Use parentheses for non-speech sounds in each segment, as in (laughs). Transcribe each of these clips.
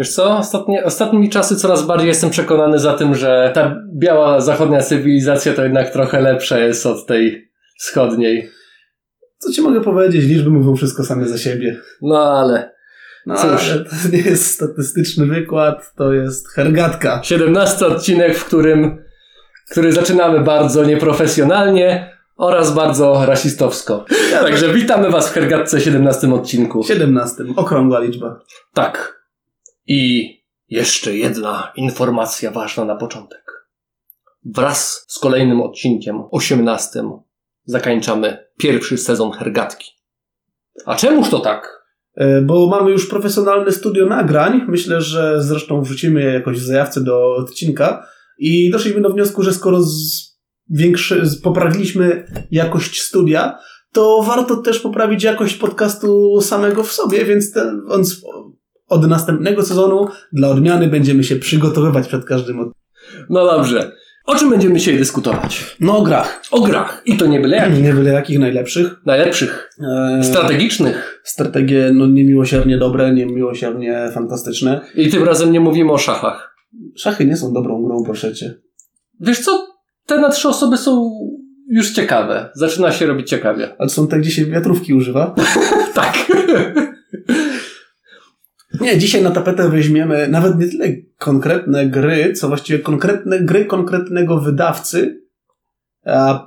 Wiesz co, ostatnie, ostatnimi czasy coraz bardziej jestem przekonany za tym, że ta biała zachodnia cywilizacja to jednak trochę lepsza jest od tej wschodniej. Co ci mogę powiedzieć? Liczby mówią wszystko same za siebie. No ale No Cóż. ale to nie jest statystyczny wykład, to jest hergatka. 17 odcinek, w którym, który zaczynamy bardzo nieprofesjonalnie oraz bardzo rasistowsko. Także witamy Was w Hergatce 17 odcinku. 17. Okrągła liczba. Tak. I jeszcze jedna informacja ważna na początek. Wraz z kolejnym odcinkiem, 18, zakończamy pierwszy sezon Hergatki. A czemuż to tak? E, Bo mamy już profesjonalne studio nagrań. Myślę, że zresztą wrzucimy je jakoś w zajawce do odcinka. I doszliśmy do wniosku, że skoro z większy, z- poprawiliśmy jakość studia, to warto też poprawić jakość podcastu samego w sobie, więc, ten, więc od następnego sezonu dla odmiany będziemy się przygotowywać przed każdym od... No dobrze. O czym będziemy dzisiaj dyskutować? No o grach. O grach. I to nie byle jakich. Nie byle jakich najlepszych. Najlepszych. E, Strategicznych. strategie no, niemiłosiernie dobre, niemiłosiernie fantastyczne. I tym razem nie mówimy o szachach. Szachy nie są dobrą grą, proszę cię. Wiesz co? Te na trzy osoby są już ciekawe. Zaczyna się robić ciekawie. Ale są te, gdzie się wiatrówki używa. (laughs) tak. Nie, dzisiaj na tapetę weźmiemy nawet nie tyle konkretne gry, co właściwie konkretne gry konkretnego wydawcy.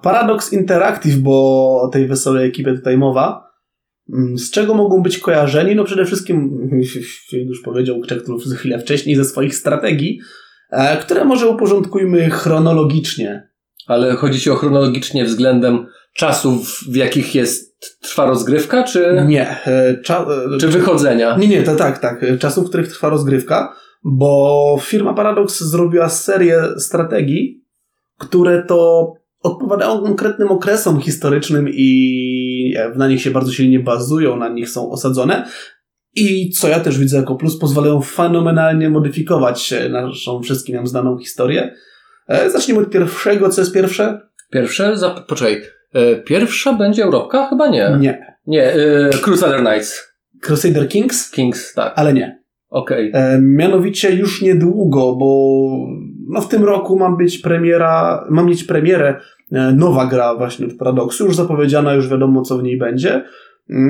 Paradox Interactive, bo o tej wesołej ekipie tutaj mowa. Mm, Z czego mogą być kojarzeni? No przede wszystkim, (laughs) już powiedział Krzektulów chwilę wcześniej, ze swoich strategii, e, które może uporządkujmy chronologicznie. Ale chodzi ci o chronologicznie względem czasów, w jakich jest trwa rozgrywka, czy, Nie, e, cza, e, czy wychodzenia? Nie, nie, to tak, tak. Czasów, w których trwa rozgrywka, bo firma Paradox zrobiła serię strategii, które to odpowiadają konkretnym okresom historycznym i na nich się bardzo silnie bazują, na nich są osadzone. I co ja też widzę jako plus, pozwalają fenomenalnie modyfikować e, naszą wszystkim nam znaną historię. E, Zacznijmy od pierwszego. Co jest pierwsze? Pierwsze, za, poczekaj, e, pierwsza będzie Europka? Chyba nie. Nie. Nie, e, Crusader Knights. Crusader Kings? Kings, tak. Ale nie. Okej. E, mianowicie już niedługo, bo no w tym roku ma być premiera, ma mieć premierę e, nowa gra właśnie od Paradoxu, już zapowiedziana, już wiadomo co w niej będzie.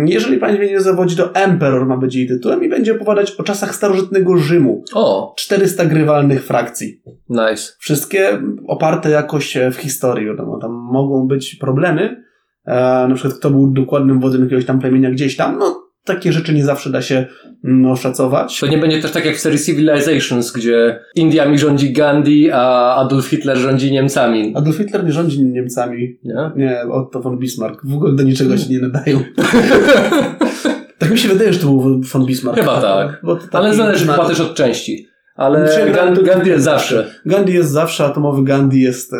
Jeżeli pamięć nie zawodzi, to Emperor ma być jej tytułem i będzie opowiadać o czasach starożytnego Rzymu. O, 400 grywalnych frakcji. nice. Wszystkie oparte jakoś e, w historii, wiadomo, tam mogą być problemy, e, na przykład kto był dokładnym wodzem jakiegoś tam plemienia gdzieś tam, no takie rzeczy nie zawsze da się mm, oszacować. To nie będzie też tak jak w serii Civilizations, gdzie Indiami rządzi Gandhi, a Adolf Hitler rządzi Niemcami. Adolf Hitler nie rządzi Niemcami. Nie? Nie, Otto von Bismarck. W ogóle do niczego się nie nadają. (laughs) tak mi się wydaje, że to był von Bismarck. Chyba tak. Ale zależy chyba też od części. Ale Gandhi, Gandhi jest zawsze. Gandhi jest zawsze, atomowy Gandhi jest, e,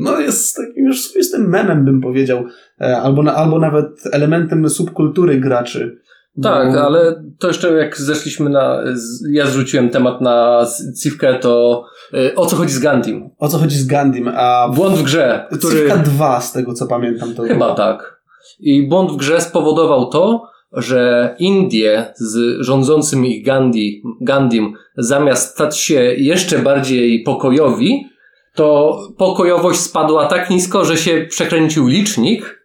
no jest takim już swoistym memem, bym powiedział. E, albo, na, albo nawet elementem subkultury graczy. Tak, Bo- ale to jeszcze jak zeszliśmy na. Ja zrzuciłem temat na Civkę, to y, o co chodzi z Gandhim? O co chodzi z Gandhim? A Błąd w grze, który. Cywka 2 z tego co pamiętam. To Chyba tak. I błąd w grze spowodował to, że Indie z rządzącym ich Gandhi, Gandhim, zamiast stać się jeszcze bardziej pokojowi, to pokojowość spadła tak nisko, że się przekręcił licznik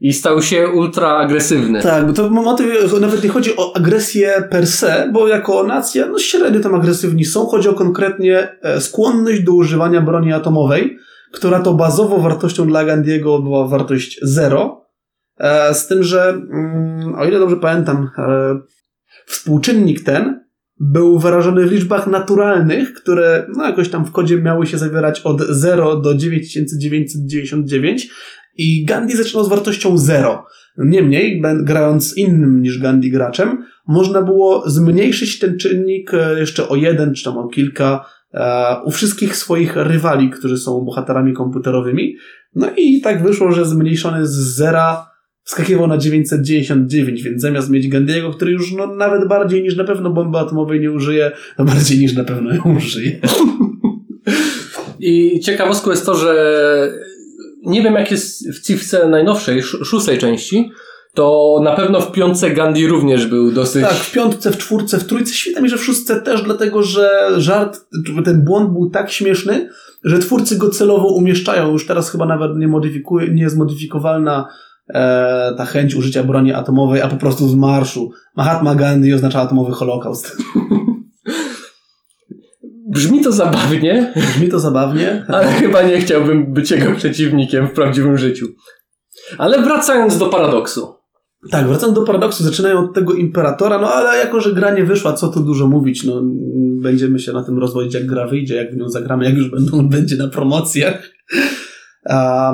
i stał się ultra agresywny. Tak, bo to motyw nawet nie chodzi o agresję per se, bo jako nacja, no średnio tam agresywni są. Chodzi o konkretnie e, skłonność do używania broni atomowej, która to bazowo wartością dla Gandiego była wartość zero. E, z tym, że mm, o ile dobrze pamiętam, e, współczynnik ten był wyrażony w liczbach naturalnych, które no, jakoś tam w kodzie miały się zawierać od 0 do 9999 i Gandhi zaczynał z wartością 0. Niemniej, grając innym niż Gandhi graczem, można było zmniejszyć ten czynnik e, jeszcze o jeden, czy tam o kilka e, u wszystkich swoich rywali, którzy są bohaterami komputerowymi. No i tak wyszło, że zmniejszony z zera wskakiwał na 999, więc zamiast mieć Gandiego, który już no, nawet bardziej niż na pewno bomby atomowej nie użyje, to bardziej niż na pewno ją użyje. I ciekawostką jest to, że nie wiem jak jest w Civce najnowszej, sz- szóstej części, to na pewno w piątce Gandhi również był dosyć... Tak, w piątce, w czwórce, w trójce, świetnie mi, że w szóstce też, dlatego że żart, ten błąd był tak śmieszny, że twórcy go celowo umieszczają. Już teraz chyba nawet nie modyfikuje, nie jest modyfikowalna e, ta chęć użycia broni atomowej, a po prostu z marszu. Mahatma Gandhi oznacza atomowy holokaust. (laughs) Brzmi to zabawnie. Brzmi to zabawnie. Ale chyba nie chciałbym być jego przeciwnikiem w prawdziwym życiu. Ale wracając do paradoksu. Tak, wracając do paradoksu, zaczynają od tego imperatora, no ale jako, że gra nie wyszła, co tu dużo mówić, no będziemy się na tym rozwodzić, jak gra wyjdzie, jak w nią zagramy, jak już będą, (laughs) będzie na promocjach. A,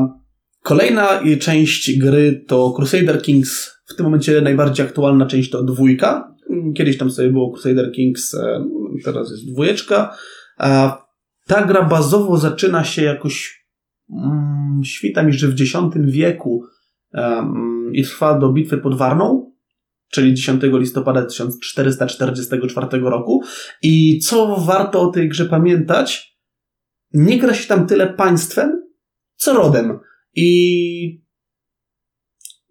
kolejna część gry to Crusader Kings, w tym momencie najbardziej aktualna część to dwójka. Kiedyś tam sobie było Crusader Kings, e, teraz jest dwójeczka. Ta gra bazowo zaczyna się jakoś, mm, świta mi, że w X wieku um, i trwa do bitwy pod Warną, czyli 10 listopada 1444 roku. I co warto o tej grze pamiętać, nie gra się tam tyle państwem, co rodem. I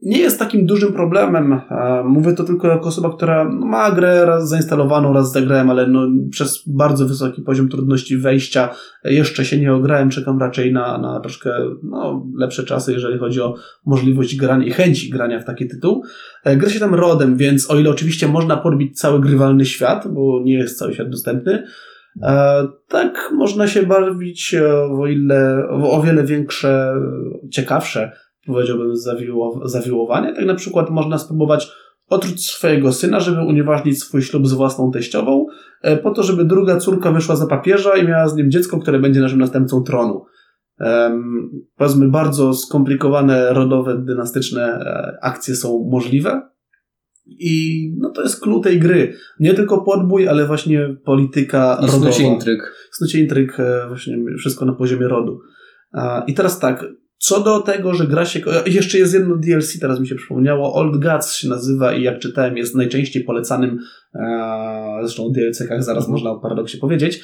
nie jest takim dużym problemem. Mówię to tylko jako osoba, która ma grę raz zainstalowaną, raz zagrałem, ale no, przez bardzo wysoki poziom trudności wejścia jeszcze się nie ograłem. Czekam raczej na, na troszkę no, lepsze czasy, jeżeli chodzi o możliwość grania i chęci grania w taki tytuł. E, gra się tam rodem, więc o ile oczywiście można podbić cały grywalny świat, bo nie jest cały świat dostępny, e, tak można się bawić o ile o wiele większe, ciekawsze powiedziałbym, zawiło, zawiłowanie. Tak na przykład można spróbować otruć swojego syna, żeby unieważnić swój ślub z własną teściową, e, po to, żeby druga córka wyszła za papieża i miała z nim dziecko, które będzie naszym następcą tronu. Um, powiedzmy, bardzo skomplikowane, rodowe, dynastyczne e, akcje są możliwe. I no to jest klucz tej gry. Nie tylko podbój, ale właśnie polityka I rodowa. Snucie intryg. Snucie intryg, e, właśnie wszystko na poziomie rodu. I teraz tak, co do tego, że gra się. Jeszcze jest jedno DLC, teraz mi się przypomniało. Old Gods się nazywa i jak czytałem, jest najczęściej polecanym. E, zresztą o DLC-kach zaraz mhm. można o paradoksie powiedzieć.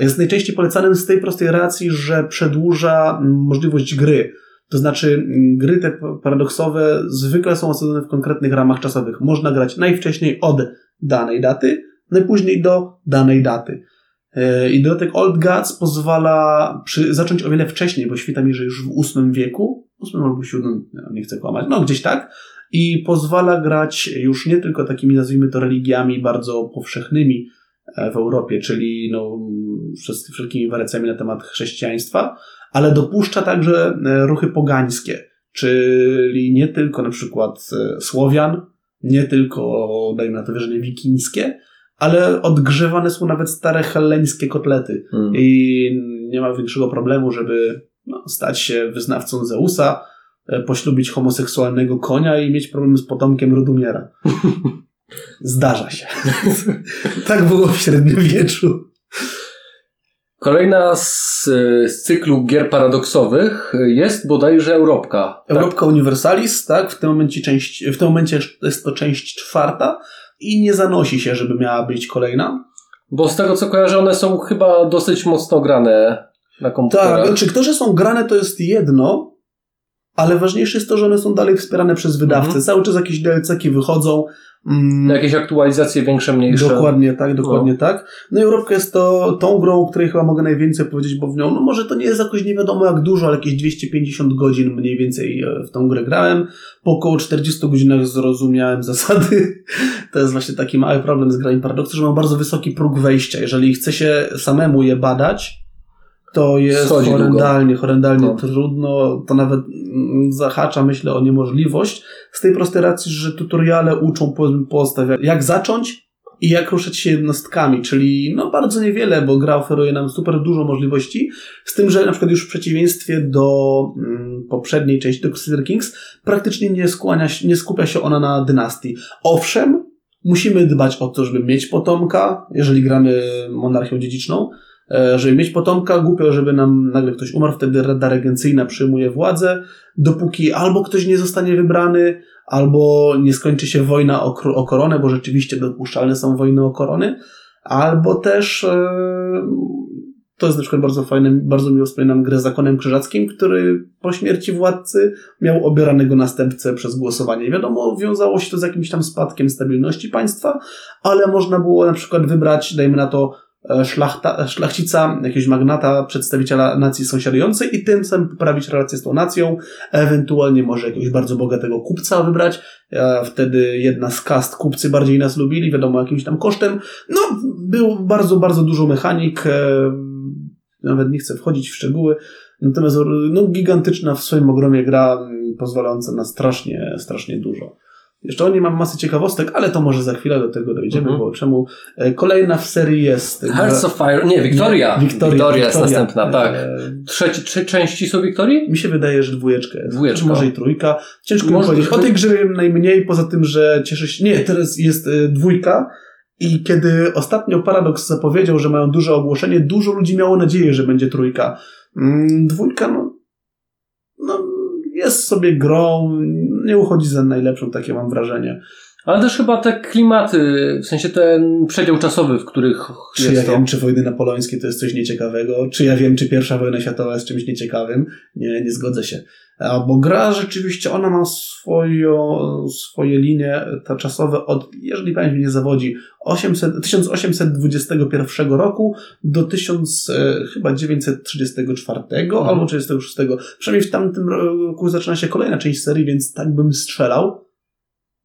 Jest najczęściej polecanym z tej prostej racji, że przedłuża możliwość gry. To znaczy, gry te paradoksowe zwykle są osadzone w konkretnych ramach czasowych. Można grać najwcześniej od danej daty, najpóźniej do danej daty. E, I dodatek Old Gods pozwala przy, zacząć o wiele wcześniej, bo świta mi, że już w VIII wieku, VIII albo VII, nie chcę kłamać, no gdzieś tak, i pozwala grać już nie tylko takimi, nazwijmy to, religiami bardzo powszechnymi e, w Europie, czyli no, wszelkimi wariacjami na temat chrześcijaństwa, ale dopuszcza także e, ruchy pogańskie, czyli nie tylko na przykład Słowian, nie tylko, dajmy na to wierzenie wikińskie, ale odgrzewane są nawet stare helleńskie kotlety hmm. i nie ma większego problemu, żeby no, stać się wyznawcą Zeusa, e, poślubić homoseksualnego konia i mieć problem z potomkiem Rodumiera. (laughs) Zdarza się. (laughs) tak było w średniowieczu. Kolejna z, z, cyklu gier paradoksowych jest bodajże Europka. Tak? Europka Universalis, tak? W tym momencie część, w tym momencie jest to część czwarta i nie zanosi się, żeby miała być kolejna. Bo z tego co kojarzę, one są chyba dosyć mocno grane na komputerach. Tak, znaczy to, że są grane to jest jedno, ale ważniejsze jest to, że one są dalej wspierane przez wydawcę. Mhm. Cały czas jakieś DLC-ki wychodzą. Jakieś aktualizacje większe, mniejsze. Dokładnie tak, dokładnie no. tak. No i Europka jest to tą grą, o której chyba mogę najwięcej powiedzieć, bo w nią, no może to nie jest jakoś nie wiadomo jak dużo, ale jakieś 250 godzin mniej więcej e, w tą grę grałem. Po około 40 godzinach zrozumiałem (laughs) zasady. To jest właśnie taki mały problem z graniem Paradoxu, że ma bardzo wysoki próg wejścia. Jeżeli chce się samemu je badać, to jest Schodzi horrendalnie, długo. horrendalnie no. trudno. To nawet mm, zahacza, myślę, o niemożliwość. Z tej prostej racji, że tutoriale uczą postaw, jak zacząć i jak ruszać się jednostkami, czyli no bardzo niewiele, bo gra oferuje nam super dużo możliwości, z tym, że na przykład już w przeciwieństwie do mm, poprzedniej części, do Crusader Kings, praktycznie nie, skłania, nie skupia się ona na dynastii. Owszem, musimy dbać o to, żeby mieć potomka, jeżeli gramy monarchią dziedziczną, żeby mieć potomka, głupio, żeby nam nagle ktoś umarł, wtedy Rada Regencyjna przyjmuje władzę, dopóki albo ktoś nie zostanie wybrany, albo nie skończy się wojna o, o koronę, bo rzeczywiście dopuszczalne są wojny o korony, albo też e, To jest na przykład bardzo fajne, bardzo miło wspominam grę Zakonem Krzyżackim, który po śmierci władcy miał obieranego następcę przez głosowanie. Wiadomo, wiązało się to z jakimś tam spadkiem stabilności państwa, ale można było na przykład wybrać, dajmy na to, e, szlachta, szlachcica, jakiegoś magnata, przedstawiciela nacji sąsiadującej i tym samym poprawić relacje z tą nacją, ewentualnie może jakiegoś bardzo bogatego kupca wybrać, e, wtedy jedna z kast kupcy bardziej nas lubili, wiadomo, jakimś tam kosztem. No, było bardzo, bardzo dużo mechanik, e, nawet nie chcę wchodzić w szczegóły, natomiast no, gigantyczna w swoim ogromie gra, pozwalająca na strasznie, strasznie dużo. Jeszcze o niej mam masę ciekawostek, ale to może za chwilę do tego dojdziemy, mm -hmm. bo czemu e, kolejna w serii jest... Hearts of Fire, nie, Victoria. Nie, Victoria, Victoria jest następna, tak. E, Trzeci, trzy części są Wiktorii? Mi się wydaje, że dwójeczka jest. Dwójeczka. Może i trójka. Ciężko mi powiedzieć. O tej grze wiem najmniej, poza tym, że cieszę się... Nie, teraz jest e, dwójka, i kiedy ostatnio Paradox zapowiedział, że mają duże ogłoszenie, dużo ludzi miało nadzieję, że będzie trójka. Mm, dwójka, no, no jest sobie grą, nie uchodzi za najlepszą, takie mam wrażenie. Ale też chyba te klimaty, w sensie ten przedział czasowy, w których Czy jest ja to... wiem, czy wojny napoleońskie to jest coś nieciekawego? Czy ja wiem, czy pierwsza wojna światowa jest czymś nieciekawym? Nie, nie zgodzę się. Bo gra rzeczywiście, ona ma swoją, swoje linie te czasowe od, jeżeli pamięć mnie nie zawodzi, 800, 1821 roku do 1000, e, chyba 934 mhm. albo 36. Przynajmniej w tamtym roku zaczyna się kolejna część serii, więc tak bym strzelał.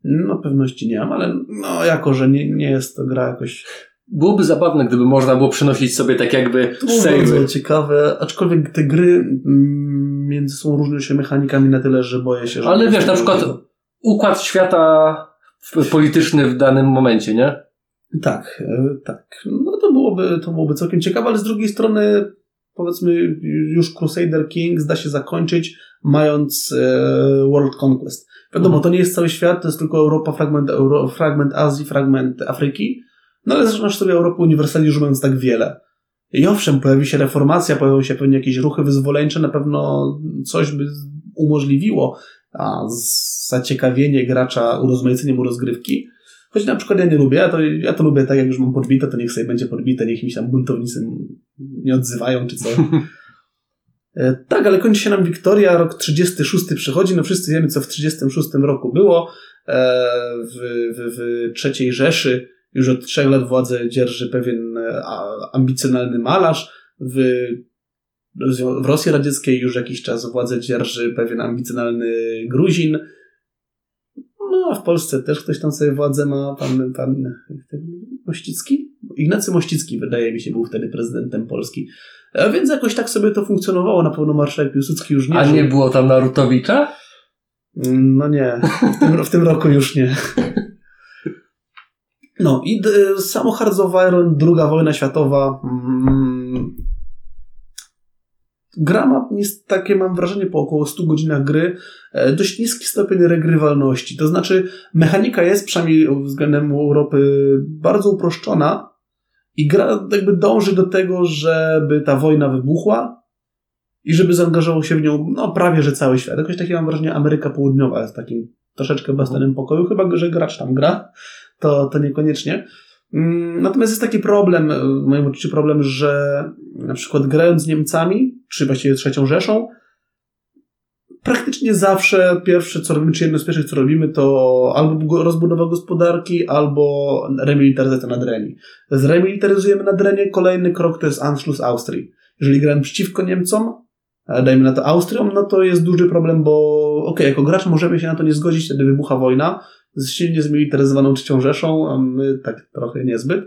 No pewności nie mam, ale no jako, że nie, nie jest to gra jakoś Byłoby zabawne, gdyby można było przynosić sobie tak jakby to było bardzo ciekawe, aczkolwiek te gry mm, między sobą różnią się mechanikami na tyle, że boję się, że... Ale wiesz, na przykład układ świata polityczny w danym momencie, nie? Tak, e, tak. No to byłoby, to byłoby całkiem ciekawe, ale z drugiej strony powiedzmy już Crusader Kings da się zakończyć mając e, World Conquest. Wiadomo, mhm. to nie jest cały świat, to jest tylko Europa, fragment, Euro, fragment Azji, fragment Afryki, no ale zaczynasz sobie Europę uniwersalizując tak wiele. I owszem, pojawi się reformacja, pojawią się pewnie jakieś ruchy wyzwoleńcze, na pewno coś by umożliwiło a, zaciekawienie gracza urozmaiceniem rozgrywki. Choć na przykład ja nie lubię, ja to, ja to lubię tak, jak już mam podbite, to niech sobie będzie podbite, niech mi się tam buntownicy nie odzywają, czy co. (laughs) E, tak, ale kończy się nam Wiktoria, rok 36 przychodzi, no wszyscy wiemy, co w 36 roku było. E, w, w, w trzeciej Rzeszy już od trzech lat władzę dzierży pewien e, ambicjonalny malarz. W, w Rosji Radzieckiej już jakiś czas władzę dzierży pewien ambicjonalny Gruzin. No a w Polsce też ktoś tam sobie władzę ma, pan, pan Mościcki? Ignacy Mościcki, wydaje mi się, był wtedy prezydentem Polski. A więc jakoś tak sobie to funkcjonowało. Na pewno marszałek Piłsudski już nie A nie było tam Narutowicza? No nie, w tym, w tym roku już nie. (laughs) No i samo Hearts of Iron, druga wojna światowa. Mm, gra ma, jest takie mam wrażenie, po około 100 godzinach gry, e, dość niski stopień regrywalności. To znaczy, mechanika jest przynajmniej względem Europy bardzo uproszczona i gra jakby dąży do tego, żeby ta wojna wybuchła i żeby zaangażował się w nią no, prawie że cały świat. Jakoś takie mam wrażenie Ameryka Południowa jest takim troszeczkę bastenem pokoju, chyba że gracz tam gra to, to niekoniecznie. Mm, natomiast jest taki problem, w moim odczuciu problem, że na przykład grając z Niemcami, czy właściwie trzecią Rzeszą, praktycznie zawsze pierwsze, co robimy, czy jedno z pierwszych, co robimy, to albo rozbudowa gospodarki, albo remilitaryzacja na Dreni. Zremilitaryzujemy na Drenie, kolejny krok to jest Anschluss Austrii. Jeżeli gramy przeciwko Niemcom, dajmy na to Austrią, no to jest duży problem, bo okay, jako gracz możemy się na to nie zgodzić, wtedy wybucha wojna, silnie zmilitaryzowaną trzecią Rzeszą, a my tak trochę niezbyt.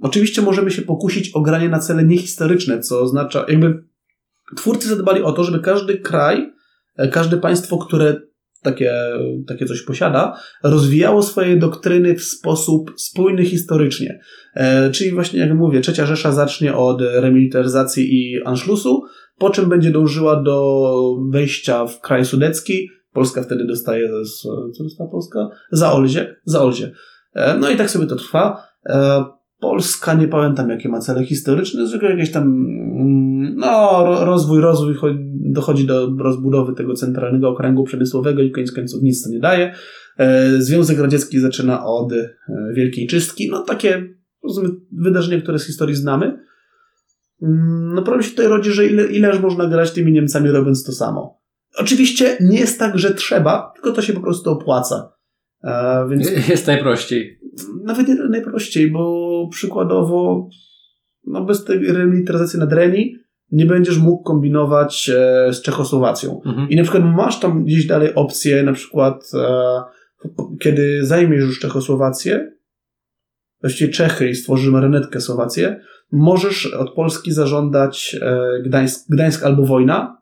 Oczywiście możemy się pokusić o granie na cele niehistoryczne, co oznacza, jakby twórcy zadbali o to, żeby każdy kraj, e, każde państwo, które takie, takie coś posiada, rozwijało swoje doktryny w sposób spójny historycznie. E, czyli właśnie, jak mówię, Trzecia Rzesza zacznie od remilitaryzacji i Anschlussu, po czym będzie dążyła do wejścia w kraj sudecki, Polska wtedy dostaje, co dostała Polska? Za Olzie. Za Olzie. E, no i tak sobie to trwa. E, Polska, nie pamiętam jakie ma cele historyczne, zwykle jakieś tam, mm, no, rozwój, rozwój, dochodzi do rozbudowy tego centralnego okręgu przemysłowego i koniec końców nic to nie daje. E, Związek Radziecki zaczyna od Wielkiej Czystki, no takie wydarzenia, które z historii znamy. Mm, No problem się tutaj rodzi, że ile, ileż można grać tymi Niemcami robiąc to samo. Oczywiście nie jest tak, że trzeba, tylko to się po prostu opłaca. E, więc (laughs) Jest najprościej. nawet nie najprościej, bo przykładowo no bez tej remilitaryzacji na Dreni nie będziesz mógł kombinować e, z Czechosłowacją. Mhm. I na przykład masz tam gdzieś dalej opcję, na przykład e, kiedy zajmiesz już Czechosłowację, właściwie Czechy i stworzysz marionetkę Słowację, możesz od Polski zażądać e, Gdańsk, Gdańsk albo wojna,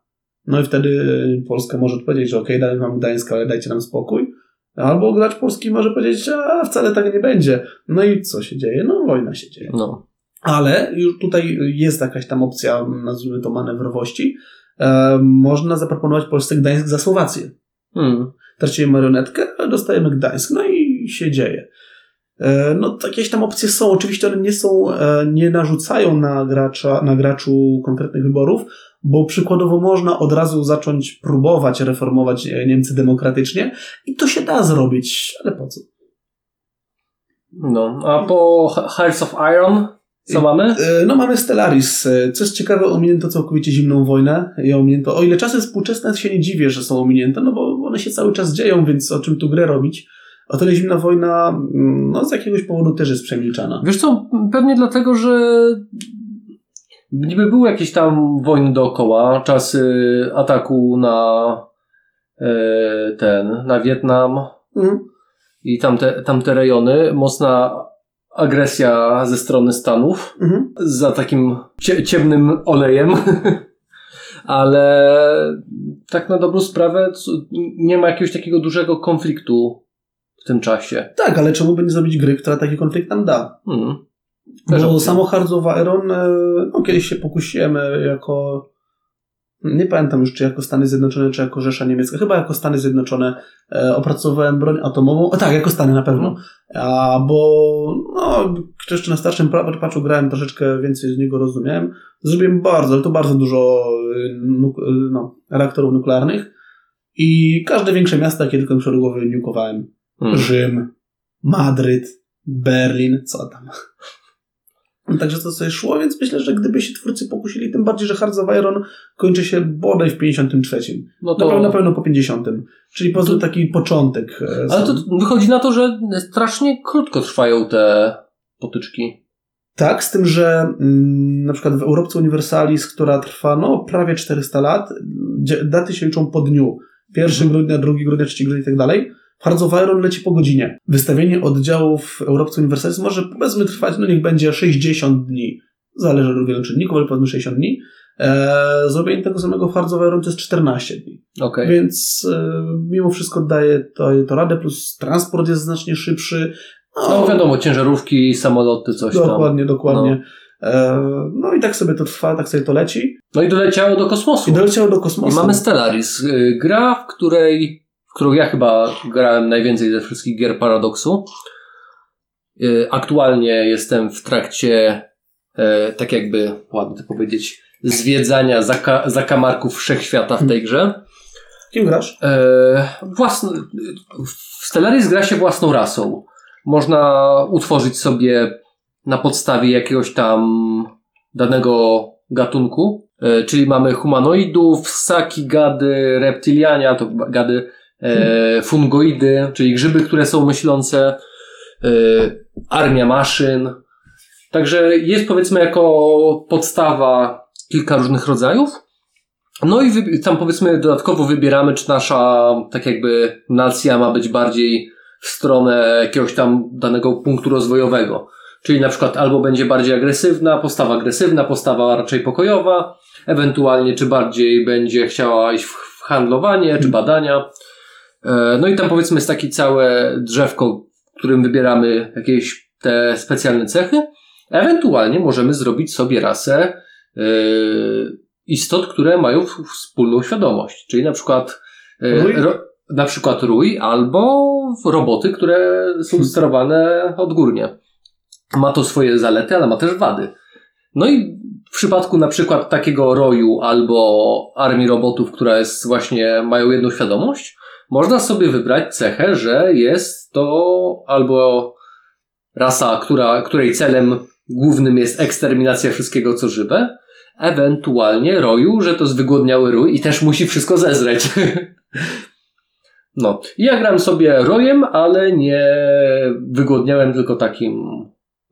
no i wtedy Polska może odpowiedzieć, że okej, damy wam Gdańsk, ale dajcie nam spokój. Albo gracz polski może powiedzieć, a wcale tak nie będzie. No i co się dzieje? No wojna się dzieje. No. Ale już tutaj jest jakaś tam opcja, nazwijmy to manewrowości. E, można zaproponować Polsce Gdańsk za Słowację. Hmm. Tracimy marionetkę, ale dostajemy Gdańsk. No i się dzieje. E, No, to jakieś tam opcje są. Oczywiście one nie są, e, nie narzucają na, gracza, na graczu konkretnych wyborów, bo przykładowo można od razu zacząć próbować reformować e, Niemcy demokratycznie i to się da zrobić, ale po co? No. A po Hearts of Iron co mamy? E, No mamy Stellaris. E, Co jest ciekawe, ominięto całkowicie zimną wojnę i ominięto, o ile czasy współczesne się nie dziwię, że są ominięte, no bo one się cały czas dzieją, więc o czym tu grę robić? O tyle zimna wojna, mm, no z jakiegoś powodu też jest przemilczana. Wiesz co, pewnie dlatego, że niby były jakieś tam wojny dookoła, czasy ataku na e, ten, na Wietnam Mhm. i tamte, tamte rejony, mocna agresja ze strony Stanów Mhm. za takim cie, ciemnym olejem, (laughs) ale tak na dobrą sprawę nie ma jakiegoś takiego dużego konfliktu w tym czasie. Tak, ale czemu by nie zrobić gry, która taki konflikt nam da? Hmm. Też Bo opcja. samo Hearts of Iron, e, no kiedyś się pokusiłem e, jako, nie pamiętam już czy jako Stany Zjednoczone, czy jako Rzesza Niemiecka, chyba jako Stany Zjednoczone e, opracowałem broń atomową, o tak, jako Stany na pewno, a bo no, jeszcze na starszym patchu grałem troszeczkę więcej z niego rozumiałem, zrobiłem bardzo, ale to bardzo dużo no, reaktorów nuklearnych i każde większe miasto, jakie tylko mi przyszło do głowy, niukowałem. Hmm. Rzym, Madryt, Berlin, co tam. Także to sobie szło, więc myślę, że gdyby się twórcy pokusili, tym bardziej, że Hearts of Iron kończy się bodaj w 53. No Na pewno, na to, pewno po 50. Czyli po To- taki początek. e, ale sam. to wychodzi na to, że strasznie krótko trwają te potyczki. Tak, z tym, że mm, na przykład w Europce Universalis, która trwa no, prawie 400 lat, daty się liczą po dniu. 1 Mhm. grudnia, 2 grudnia, 3 grudnia i tak dalej. Hearts of Iron leci po godzinie. Wystawienie oddziałów w Europce Universalis może powiedzmy trwać, no niech będzie 60 dni. Zależy od wielu czynników, ale powiedzmy 60 dni. Eee, zrobienie tego samego w Hearts of Iron to jest 14 dni. Okej. Więc e, mimo wszystko daje to, to radę, plus transport jest znacznie szybszy. No wiadomo, ciężarówki, samoloty, coś tam. Dokładnie, dokładnie. E, No i tak sobie to trwa, tak sobie to leci. No i doleciało do kosmosu. I doleciało do I kosmosu. mamy Stellaris. y, Gra, w której, w którą ja chyba grałem najwięcej ze wszystkich gier Paradoxu. Y, Aktualnie jestem w trakcie, e, tak jakby, ładnie to powiedzieć, zwiedzania zaka, zakamarków wszechświata w tej grze. Kim grasz? E, własno, w Stellaris gra się własną rasą. Można utworzyć sobie na podstawie jakiegoś tam danego gatunku. E, czyli mamy humanoidów, ssaki, gady, reptiliania, to gady, e, fungoidy, czyli grzyby, które są myślące, e, armia maszyn. Także jest powiedzmy jako podstawa kilka różnych rodzajów. No i tam powiedzmy dodatkowo wybieramy, czy nasza tak jakby nacja ma być bardziej w stronę jakiegoś tam danego punktu rozwojowego. Czyli na przykład albo będzie bardziej agresywna, postawa agresywna, postawa raczej pokojowa, ewentualnie czy bardziej będzie chciała iść w handlowanie, czy badania. E, No i tam powiedzmy jest takie całe drzewko, w którym wybieramy jakieś te specjalne cechy. Ewentualnie możemy zrobić sobie rasę e, istot, które mają wspólną świadomość. Czyli na przykład e, ro, na przykład rój albo roboty, które są sterowane odgórnie. Ma to swoje zalety, ale ma też wady. No i w przypadku na przykład takiego roju albo armii robotów, która jest właśnie, mają jedną świadomość, można sobie wybrać cechę, że jest to albo rasa, która, której celem głównym jest eksterminacja wszystkiego, co żywe, ewentualnie roju, że to jest wygłodniały rój i też musi wszystko zezreć. (laughs) no. Ja gram sobie rojem, ale nie wygłodniałem, tylko takim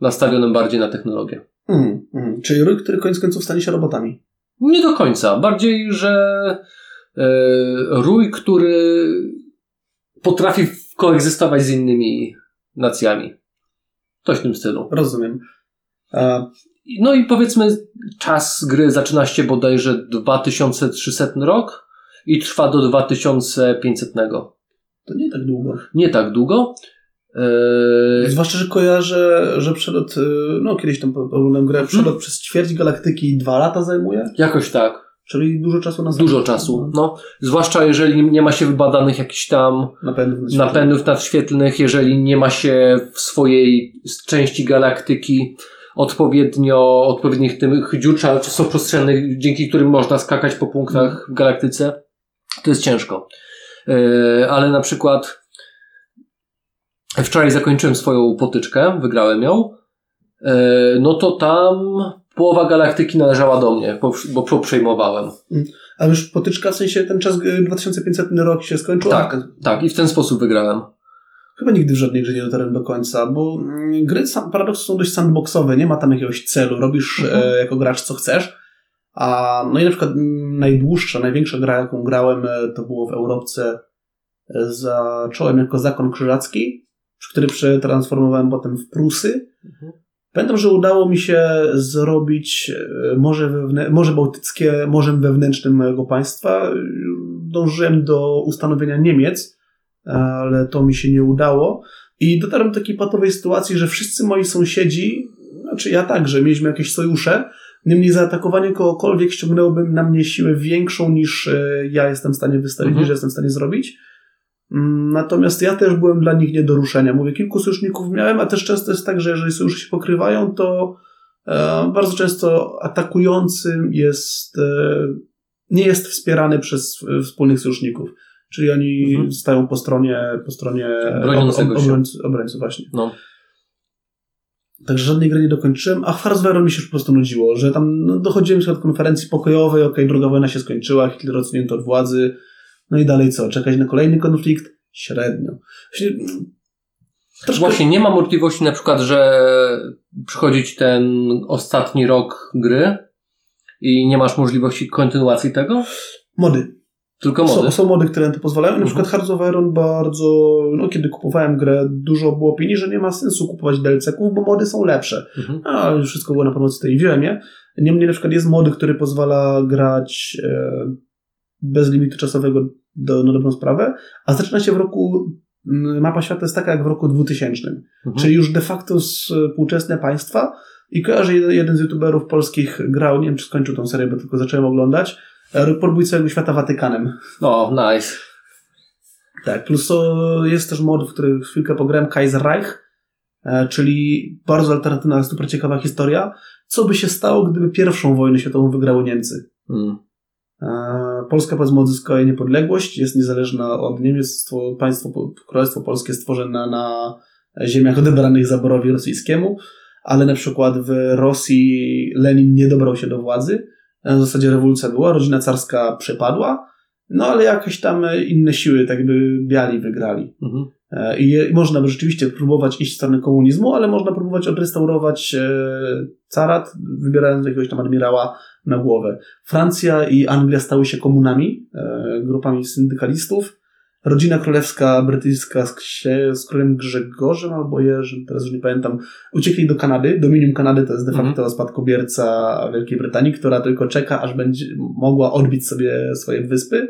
nastawionym bardziej na technologię. Mm, mm. Czyli rój, który koniec końców stanie się robotami. Nie do końca. Bardziej, że rój, który potrafi koegzystować z innymi nacjami. Coś w tym stylu. Rozumiem. A, No i powiedzmy, czas gry zaczyna się bodajże 2300 rok i trwa do 2500. to nie tak długo. Nie tak długo. Eee, Zwłaszcza, że kojarzę, że przelot, y, no kiedyś tam oglądałem grę, przelot przez ćwierć galaktyki dwa lata zajmuje, jakoś tak. Czyli dużo czasu na Dużo czasu. No, zwłaszcza jeżeli nie ma się wybadanych jakichś tam napędów. napędów nadświetlnych, jeżeli nie ma się w swojej części galaktyki odpowiednio, odpowiednich tych dziur czasoprzestrzennych, dzięki którym można skakać po punktach w galaktyce, to jest ciężko. Yy, ale na przykład wczoraj zakończyłem swoją potyczkę, wygrałem ją, yy, no to tam połowa galaktyki należała do mnie, bo, bo przejmowałem. A już potyczka, w sensie ten czas, y, 2500 rok się skończył? Tak, tak, i w ten sposób wygrałem. Chyba nigdy w żadnej grze nie dotarłem do końca, bo mm, gry sam- paradoksu są dość sandboxowe, nie ma tam jakiegoś celu, robisz Mhm. e, jako gracz co chcesz. A no i na przykład mm, najdłuższa, największa gra, jaką grałem, e, to było w Europce. E, Zacząłem jako zakon krzyżacki, który przetransformowałem potem w Prusy. Mhm. Pamiętam, że udało mi się zrobić e, Morze, wewnę- Morze Bałtyckie morzem wewnętrznym mojego państwa. Dążyłem do ustanowienia Niemiec, ale to mi się nie udało. I dotarłem do takiej patowej sytuacji, że wszyscy moi sąsiedzi, znaczy ja także, mieliśmy jakieś sojusze, niemniej zaatakowanie kogokolwiek ściągnęłoby na mnie siłę większą niż e, ja jestem w stanie wystawić, Mhm. niż jestem w stanie zrobić. Mm, Natomiast ja też byłem dla nich nie do ruszenia. Mówię, kilku sojuszników miałem, a też często jest tak, że jeżeli sojusze się pokrywają, to e, bardzo często atakującym jest, e, nie jest wspierany przez wspólnych sojuszników. Czyli oni Mhm. stają po stronie, po stronie Broniącego obrońców właśnie. No. Także żadnej gry nie dokończyłem, a Hearts mi się już po prostu nudziło, że tam no, dochodziłem się od konferencji pokojowej, okej, druga wojna się skończyła, Hitler odsunięto od władzy, no i dalej co, czekać na kolejny konflikt? Średnio. Właśnie, mm, troszkę- Właśnie nie ma możliwości na przykład, że przychodzi ci ten ostatni rok gry i nie masz możliwości kontynuacji tego? Mody. Tylko mody. Są, są mody, które na to pozwalają. Na Mhm. przykład Hearts of Iron bardzo, no kiedy kupowałem grę, dużo było opinii, że nie ma sensu kupować DLC-ków, bo mody są lepsze. Mhm. A wszystko było na promocji, i wziąłem je. Niemniej na przykład jest mody, który pozwala grać e, bez limitu czasowego do, na dobrą sprawę, a zaczyna się w roku, mapa świata jest taka jak w roku 2000, Mhm. czyli już de facto współczesne państwa i kojarzę jeden, jeden z youtuberów polskich grał, nie wiem czy skończył tą serię, bo tylko zacząłem oglądać, e, Podbój całego świata Watykanem. O, nice. Tak, plus to jest też mod, w który chwilkę pograłem, Kaiserreich, e, czyli bardzo alternatywna, super ciekawa historia. Co by się stało, gdyby pierwszą wojnę światową wygrały Niemcy? Mm. E, Polska powiedzmy odzyskała niepodległość, jest niezależna od Niemiec, stwo- państwo, królestwo polskie stworzone na ziemiach odebranych zaborowi rosyjskiemu, ale na przykład w Rosji Lenin nie dobrał się do władzy, E, w zasadzie rewolucja była, rodzina carska przepadła, no ale jakieś tam inne siły, tak jakby biali wygrali. Mhm. E, I można by rzeczywiście próbować iść w stronę komunizmu, ale można próbować odrestaurować carat, wybierając jakiegoś tam admirała na głowę. Francja i Anglia stały się komunami, e, grupami syndykalistów. Rodzina królewska brytyjska z, z królem Grzegorzem albo Jerzym, teraz już nie pamiętam, uciekli do Kanady. Dominium Kanady to jest de facto Mhm. spadkobierca Wielkiej Brytanii, która tylko czeka, aż będzie mogła odbić sobie swoje wyspy.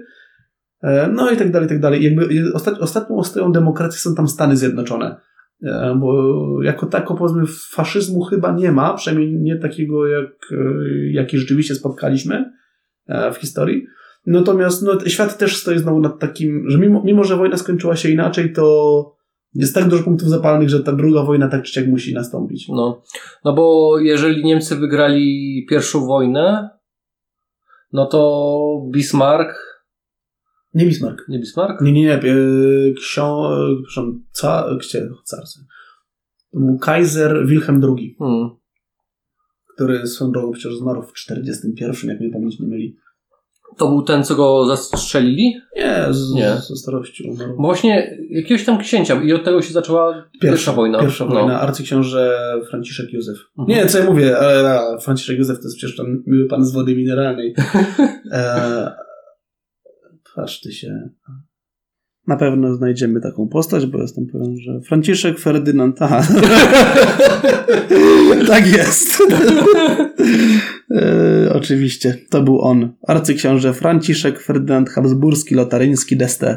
E, No i tak dalej, i tak dalej. Jakby ostat, ostatnią ostoją demokracji są tam Stany Zjednoczone. E, Bo jako tako powiedzmy faszyzmu chyba nie ma, przynajmniej nie takiego, jak, e, jaki rzeczywiście spotkaliśmy e, w historii. Natomiast no, świat też stoi znowu nad takim, że mimo, mimo, że wojna skończyła się inaczej, to jest tak dużo punktów zapalnych, że ta druga wojna tak czy siak musi nastąpić. No. no bo jeżeli Niemcy wygrali pierwszą wojnę, no to Bismarck, Nie Bismarck. nie Bismarck? Nie, nie, nie. e, Ksią... e, Przepraszam, ca... Gdzie? Car. To był Kaiser Wilhelm II. Hmm. który swoją drogą przecież zmarł w 41, jak mnie pamięć nie myli. To był ten, co go zastrzelili? Nie, z, Nie. ze starości umarł. Bo właśnie jakiegoś tam księcia i od tego się zaczęła pierwsza, wojna. Pierwsza No. wojna, arcyksiąże Franciszek Józef. Mhm. Nie, co ja mówię, ale, a, Franciszek Józef to jest przecież ten miły pan z wody mineralnej. (laughs) E, patrz ty się. Na pewno znajdziemy taką postać, bo jestem pewien, że Franciszek Ferdynand. Aha. (laughs) tak jest. e, oczywiście, to był on. Arcyksiąże Franciszek Ferdynand Habsburski, Lotaryński d'Este.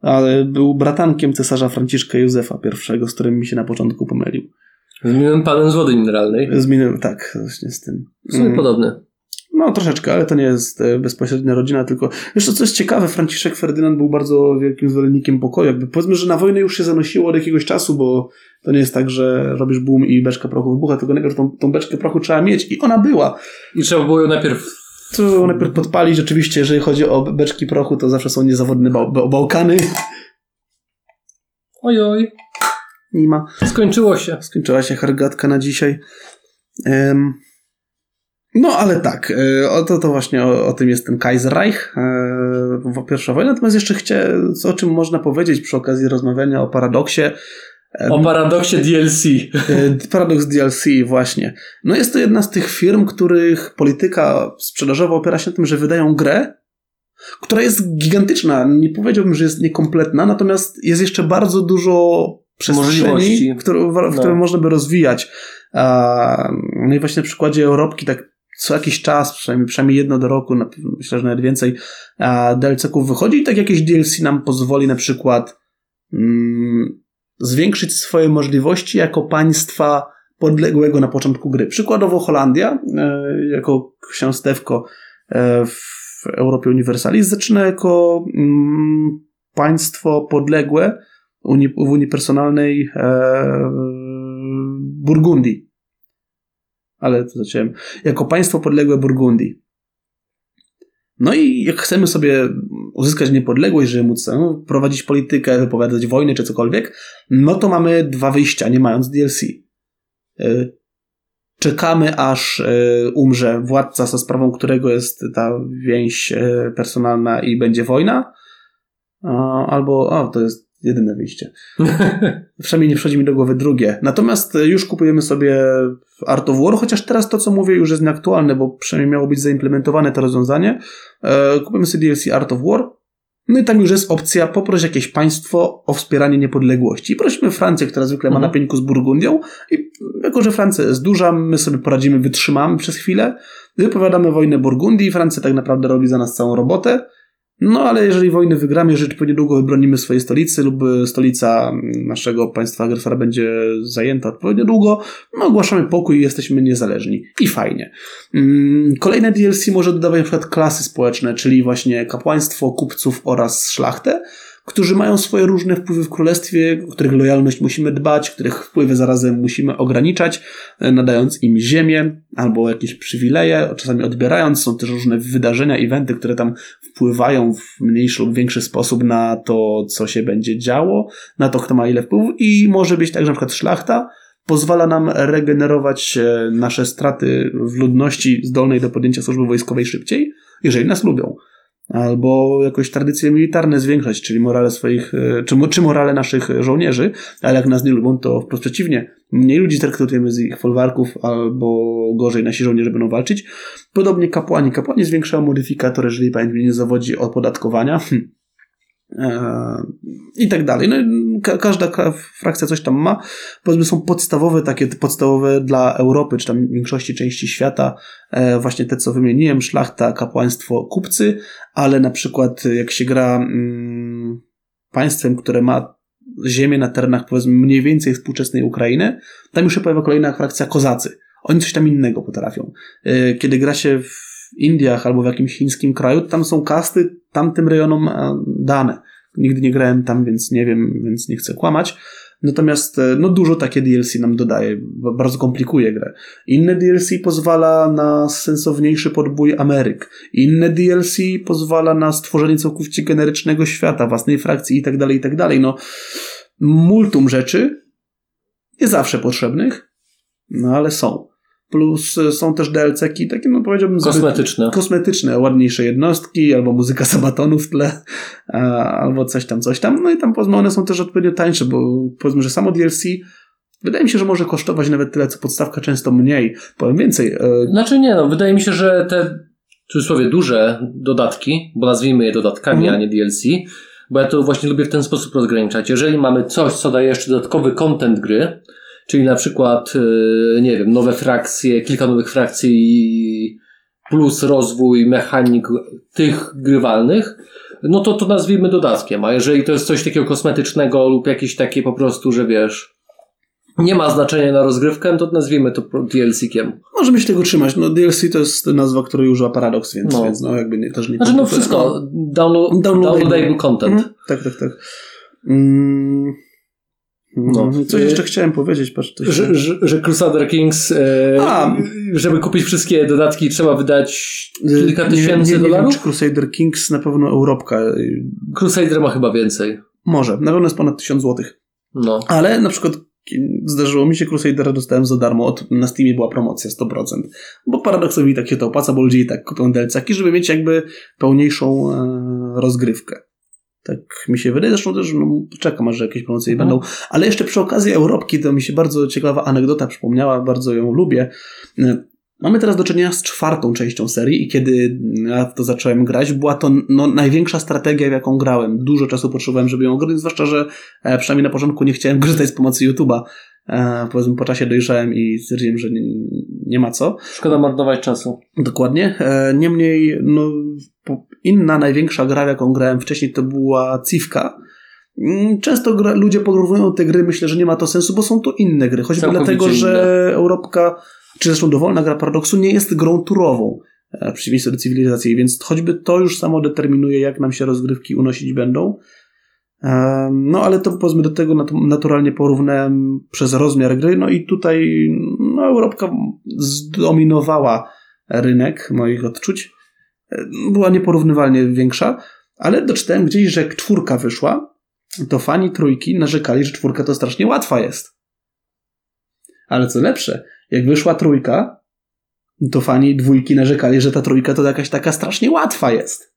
Ale był bratankiem cesarza Franciszka Józefa I, z którym mi się na początku pomylił. Z panem z wody mineralnej. Zmienił, tak, właśnie z tym. W sumie Mm. podobny. No, troszeczkę, ale to nie jest e, bezpośrednia rodzina, tylko jeszcze co jest ciekawe, Franciszek Ferdynand był bardzo wielkim zwolennikiem pokoju. Jakby powiedzmy, że na wojnę już się zanosiło od jakiegoś czasu, bo to nie jest tak, że robisz boom i beczka prochu wybucha, tylko najpierw tą, tą beczkę prochu trzeba mieć i ona była. I trzeba było ją najpierw To najpierw podpalić, rzeczywiście, jeżeli chodzi o beczki prochu, to zawsze są niezawodne bał, bał, bałkany. Ojoj, Nie ma. skończyło się. Skończyła się hergatka na dzisiaj. Em, no, ale tak, e, o to, to właśnie o, o tym jest ten Kaiserreich, e, pierwsza wojna. Natomiast jeszcze co, o czym można powiedzieć przy okazji rozmawiania o paradoksie. Em, O paradoksie DLC. E, Paradox DLC, właśnie. No jest to jedna z tych firm, których polityka sprzedażowa opiera się na tym, że wydają grę, która jest gigantyczna. Nie powiedziałbym, że jest niekompletna, natomiast jest jeszcze bardzo dużo przestrzeni, które, w, No. które można by rozwijać. No i właśnie na przykładzie Europki, tak co jakiś czas, przynajmniej, przynajmniej jedno do roku, myślę, że nawet więcej, DLC-ków wychodzi i tak jakieś DLC nam pozwoli na przykład mm, zwiększyć swoje możliwości jako państwa podległego na początku gry. Przykładowo Holandia, e, jako ksiąstewko e, w Europie Universalis, zaczyna jako mm, państwo podległe uni, w Unii Personalnej e, Burgundii. Ale to zacząłem. Jako państwo podległe Burgundii. No i jak chcemy sobie uzyskać niepodległość, żeby móc no, prowadzić politykę, wypowiadać wojny czy cokolwiek, no to mamy dwa wyjścia, nie mając DLC. Y, Czekamy, aż y, umrze władca, za sprawą którego jest ta więź y, personalna i będzie wojna. Albo, o, to jest jedyne wyjście. (laughs) Przynajmniej nie przychodzi mi do głowy drugie. Natomiast y, już kupujemy sobie Art of War, chociaż teraz to, co mówię, już jest nieaktualne, bo przynajmniej miało być zaimplementowane to rozwiązanie. E, Kupujemy sobie DLC Art of War. No i tam już jest opcja poproś jakieś państwo o wspieranie niepodległości. I prosimy Francję, która zwykle ma Mhm. na pieńku z Burgundią. I jako, że Francja jest duża, my sobie poradzimy, wytrzymamy przez chwilę. Wypowiadamy wojnę Burgundii. Francja tak naprawdę robi za nas całą robotę. No ale jeżeli wojny wygramy, jeżeli odpowiednio długo wybronimy swojej stolicy lub stolica naszego państwa agresora będzie zajęta odpowiednio długo, no ogłaszamy pokój i jesteśmy niezależni. I fajnie. Mm, Kolejne DLC może dodawać na przykład klasy społeczne, czyli właśnie kapłaństwo, kupców oraz szlachtę, którzy mają swoje różne wpływy w królestwie, o których lojalność musimy dbać, których wpływy zarazem musimy ograniczać, e, nadając im ziemię albo jakieś przywileje, czasami odbierając. Są też różne wydarzenia, eventy, które tam wpływają w mniejszy lub większy sposób na to, co się będzie działo, na to, kto ma ile wpływu i może być tak, że na przykład szlachta pozwala nam regenerować e, nasze straty w ludności zdolnej do podjęcia służby wojskowej szybciej, jeżeli nas lubią. Albo jakoś tradycje militarne zwiększać, czyli morale swoich, e, czy, czy morale naszych żołnierzy, ale jak nas nie lubią, to wprost przeciwnie. Mniej ludzi traktujemy z ich folwarków, albo gorzej nasi żołnierze będą walczyć. Podobnie kapłani. Kapłani zwiększają modyfikator, jeżeli pamięć nie zawodzi, opodatkowania. Hm. Eee, I tak dalej. No, ka- każda ka- frakcja coś tam ma. Powiedzmy, są podstawowe, takie podstawowe dla Europy, czy tam większości części świata, e, właśnie te, co wymieniłem, szlachta, kapłaństwo, kupcy, ale na przykład jak się gra mm, państwem, które ma ziemię na terenach, powiedzmy, mniej więcej współczesnej Ukrainy, tam już się pojawia kolejna frakcja kozacy. Oni coś tam innego potrafią. E, Kiedy gra się w Indiach albo w jakimś chińskim kraju, tam są kasty tamtym rejonom e, dane. Nigdy nie grałem tam, więc nie wiem, więc nie chcę kłamać. Natomiast e, no dużo takie DLC nam dodaje, bardzo komplikuje grę. Inne DLC pozwala na sensowniejszy podbój Ameryk. Inne DLC pozwala na stworzenie całkowicie generycznego świata, własnej frakcji i tak dalej, i tak. No, multum rzeczy, nie zawsze potrzebnych, No ale są. Plus e, są też DLC-ki, takie no powiedziałbym zbyt- Kosmetyczne. kosmetyczne, ładniejsze jednostki, albo muzyka sabatonu w tle, a, albo coś tam, coś tam. No i tam powiedzmy one są też odpowiednio tańsze, bo powiedzmy, że samo DLC wydaje mi się, że może kosztować nawet tyle, co podstawka, często mniej. Powiem więcej, e, Znaczy nie, no wydaje mi się, że te w cudzysłowie duże dodatki, bo nazwijmy je dodatkami, Mhm. a nie DLC, bo ja to właśnie lubię w ten sposób rozgraniczać. Jeżeli mamy coś, co daje jeszcze dodatkowy content gry, czyli na przykład, yy, nie wiem, nowe frakcje, kilka nowych frakcji plus rozwój mechanik tych grywalnych, no to to nazwijmy dodatkiem. A jeżeli to jest coś takiego kosmetycznego lub jakieś takie po prostu, że wiesz, nie ma znaczenia na rozgrywkę, to nazwijmy to DLC-kiem. możemy się tego trzymać. No DLC to jest nazwa, której używa Paradox, więc No. no, więc no jakby nie, też nie... Znaczy no wszystko, download, Downloadable. downloadable content. Mhm. Tak, tak, tak. Mm. No. No. Coś jeszcze chciałem powiedzieć, patrz, się... Że, że, że Crusader Kings, e, A. żeby kupić wszystkie dodatki, trzeba wydać kilka nie, tysięcy nie, nie dolarów? Wiem, czy Crusader Kings na pewno Europka. y, Crusader ma chyba więcej. Może, na pewno jest ponad 1000 złotych. No. Ale na przykład zdarzyło mi się Crusadera dostałem za darmo, od, na Steamie była promocja 100%. Bo paradoksowi tak się to opłaca, bo ludzie i tak kupią DLC-ki, żeby mieć jakby pełniejszą e, rozgrywkę. Tak mi się wydaje, zresztą też no, czekam, aż jakieś promocje Mhm. będą. Ale jeszcze przy okazji Europki to mi się bardzo ciekawa anegdota przypomniała, bardzo ją lubię. E, Mamy teraz do czynienia z czwartą częścią serii i kiedy ja to zacząłem grać, była to no, największa strategia, w jaką grałem. Dużo czasu potrzebowałem, żeby ją grać, zwłaszcza, że e, przynajmniej na początku nie chciałem (laughs) korzystać z pomocy YouTube'a. E, powiedzmy, po czasie dojrzałem i stwierdziłem, że nie, nie ma co. Szkoda marnować czasu. Dokładnie. E, niemniej, no, po- inna największa gra, jaką grałem wcześniej, to była Civka. Mm, Często gra, ludzie porównują te gry, myślę, że nie ma to sensu, bo są to inne gry. Choćby Całkowicie dlatego, że inne. Europka, czy zresztą dowolna gra Paradoksu, nie jest grą turową. e, W przeciwieństwie do cywilizacji, więc choćby to już samo determinuje, jak nam się rozgrywki unosić będą. E, No, ale to powiedzmy do tego nat- naturalnie porównałem przez rozmiar gry, no i tutaj no, Europka zdominowała rynek moich odczuć. Była nieporównywalnie większa, ale doczytałem gdzieś, że jak czwórka wyszła, to fani trójki narzekali, że czwórka to strasznie łatwa jest. Ale co lepsze, jak wyszła trójka, to fani dwójki narzekali, że ta trójka to jakaś taka strasznie łatwa jest.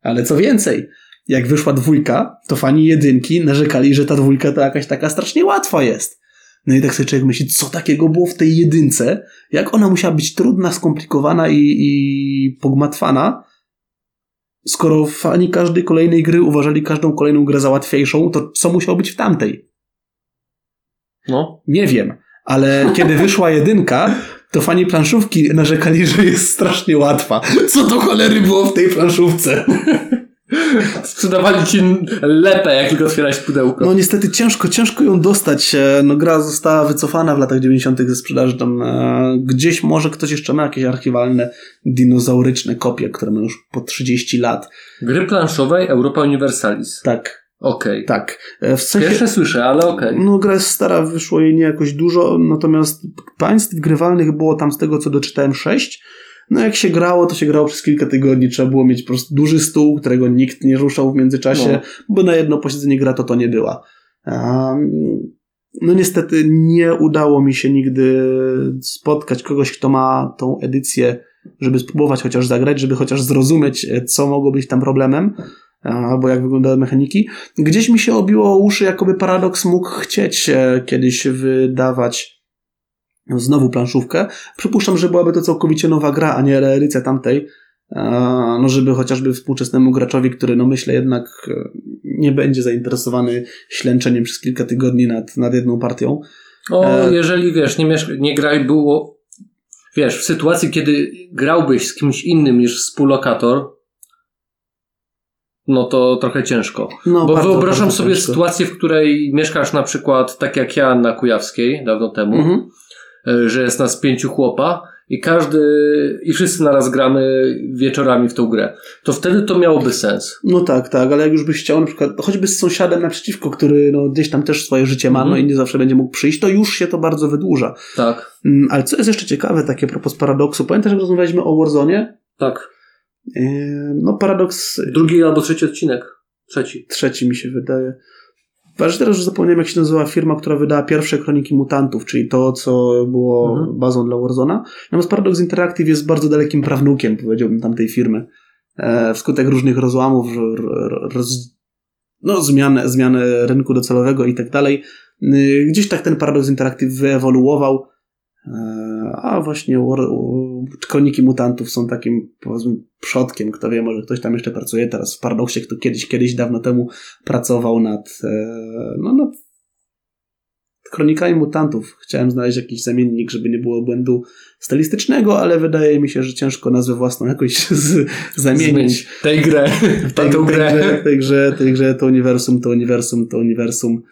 Ale co więcej, jak wyszła dwójka, to fani jedynki narzekali, że ta dwójka to jakaś taka strasznie łatwa jest. No i tak sobie człowiek myśli, co takiego było w tej jedynce, jak ona musiała być trudna, skomplikowana i, i pogmatwana, skoro fani każdej kolejnej gry uważali każdą kolejną grę za łatwiejszą, to co musiało być w tamtej? No. Nie wiem, ale kiedy wyszła jedynka, to fani planszówki narzekali, że jest strasznie łatwa. Co to cholery było w tej planszówce? Sprzedawali ci lepę, jak tylko otwierałeś pudełko. No niestety ciężko, ciężko ją dostać. E, No gra została wycofana w latach 90. ze sprzedaży tam e, gdzieś może ktoś jeszcze ma jakieś archiwalne dinozauryczne kopie, które mają już po 30 lat. Gry planszowej Europa Universalis. Tak, Okej. tak. E, W sensie, Pierwsze słyszę, ale okej. no gra jest stara, wyszło jej nie jakoś dużo, natomiast państw grywalnych było tam z tego co doczytałem 6. No jak się grało, to się grało przez kilka tygodni. Trzeba było mieć po prostu duży stół, którego nikt nie ruszał w międzyczasie, No. bo na jedno posiedzenie gra to to nie była. Um, no niestety nie udało mi się nigdy spotkać kogoś, kto ma tą edycję, żeby spróbować chociaż zagrać, żeby chociaż zrozumieć, e, co mogło być tam problemem, e, albo jak wyglądały mechaniki. Gdzieś mi się obiło o uszy, jakoby Paradox mógł chcieć e, kiedyś wydawać znowu planszówkę. Przypuszczam, że byłaby to całkowicie nowa gra, a nie reedycja tamtej. E, No, żeby chociażby współczesnemu graczowi, który, no myślę, jednak e, nie będzie zainteresowany ślęczeniem przez kilka tygodni nad, nad jedną partią. O, E- jeżeli wiesz, nie, miesz- nie graj było. Wiesz, w sytuacji, kiedy grałbyś z kimś innym niż współlokator, no to trochę ciężko. No, Bo bardzo, wyobrażam bardzo sobie ciężko. sytuację, w której mieszkasz na przykład tak jak ja na Kujawskiej dawno temu, Mhm. E, że jest nas pięciu chłopa i każdy, i wszyscy naraz gramy wieczorami w tą grę. To wtedy to miałoby sens. No tak, tak, ale jak już byś chciał na przykład choćby z sąsiadem naprzeciwko, który no, gdzieś tam też swoje życie ma, Mhm. no i nie zawsze będzie mógł przyjść, to już się to bardzo wydłuża. Tak, Mm, Ale co jest jeszcze ciekawe, takie propos paradoksu, pamiętasz jak rozmawialiśmy o Warzone? tak. Yy, No paradoks Drugi albo trzeci odcinek. Trzeci. trzeci mi się wydaje. Aż teraz już zapomniałem, jak się nazywa firma, która wydała pierwsze kroniki mutantów, czyli to, co było Mhm. bazą dla Warzona. Natomiast Paradox Interactive jest bardzo dalekim prawnukiem, powiedziałbym, tamtej firmy. E, wskutek różnych rozłamów, roz, no, zmiany, zmiany rynku docelowego i tak dalej. Y, Gdzieś tak ten Paradox Interactive wyewoluował, e, a właśnie War, kroniki mutantów są takim, powiedzmy, przodkiem. Kto wie, może ktoś tam jeszcze pracuje teraz w Paradoxie, kto kiedyś, kiedyś dawno temu pracował nad, e, no, nad kronikami mutantów. Chciałem znaleźć jakiś zamiennik, żeby nie było błędu stylistycznego, ale wydaje mi się, że ciężko nazwę własną jakoś z, zamienić. Tę grę. W tej, tej, grę. tej, grze, tej grze to uniwersum, to uniwersum, to uniwersum.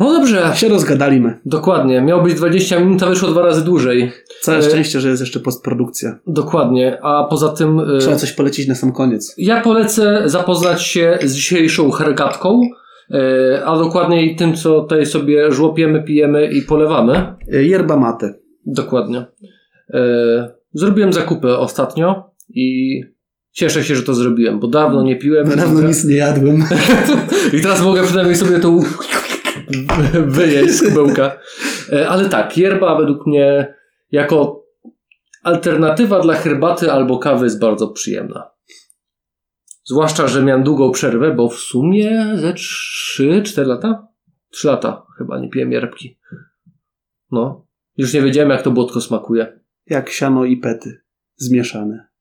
No dobrze. Się rozgadaliśmy. Dokładnie. Miało być 20 minut, a wyszło dwa razy dłużej. Całe E, szczęście, że jest jeszcze postprodukcja. Dokładnie. A poza tym... y, Trzeba coś polecić na sam koniec. Ja polecę zapoznać się z dzisiejszą hergatką, y, a dokładniej tym, co tutaj sobie żłopiemy, pijemy i polewamy. E, Yerba mate. Dokładnie. Zrobiłem zakupy ostatnio i cieszę się, że to zrobiłem, bo dawno nie piłem. Dawno nic nie jadłem. (laughs) I teraz mogę przynajmniej sobie to (laughs) wyjeść z kubełka. E, Ale tak, yerba według mnie jako alternatywa dla herbaty albo kawy jest bardzo przyjemna. Zwłaszcza, że miałem długą przerwę, bo w sumie ze 3-4 lata? 3 lata chyba nie piłem yerbki. No. Już nie wiedziałem, jak to błotko smakuje. Jak siano i pety. Zmieszane.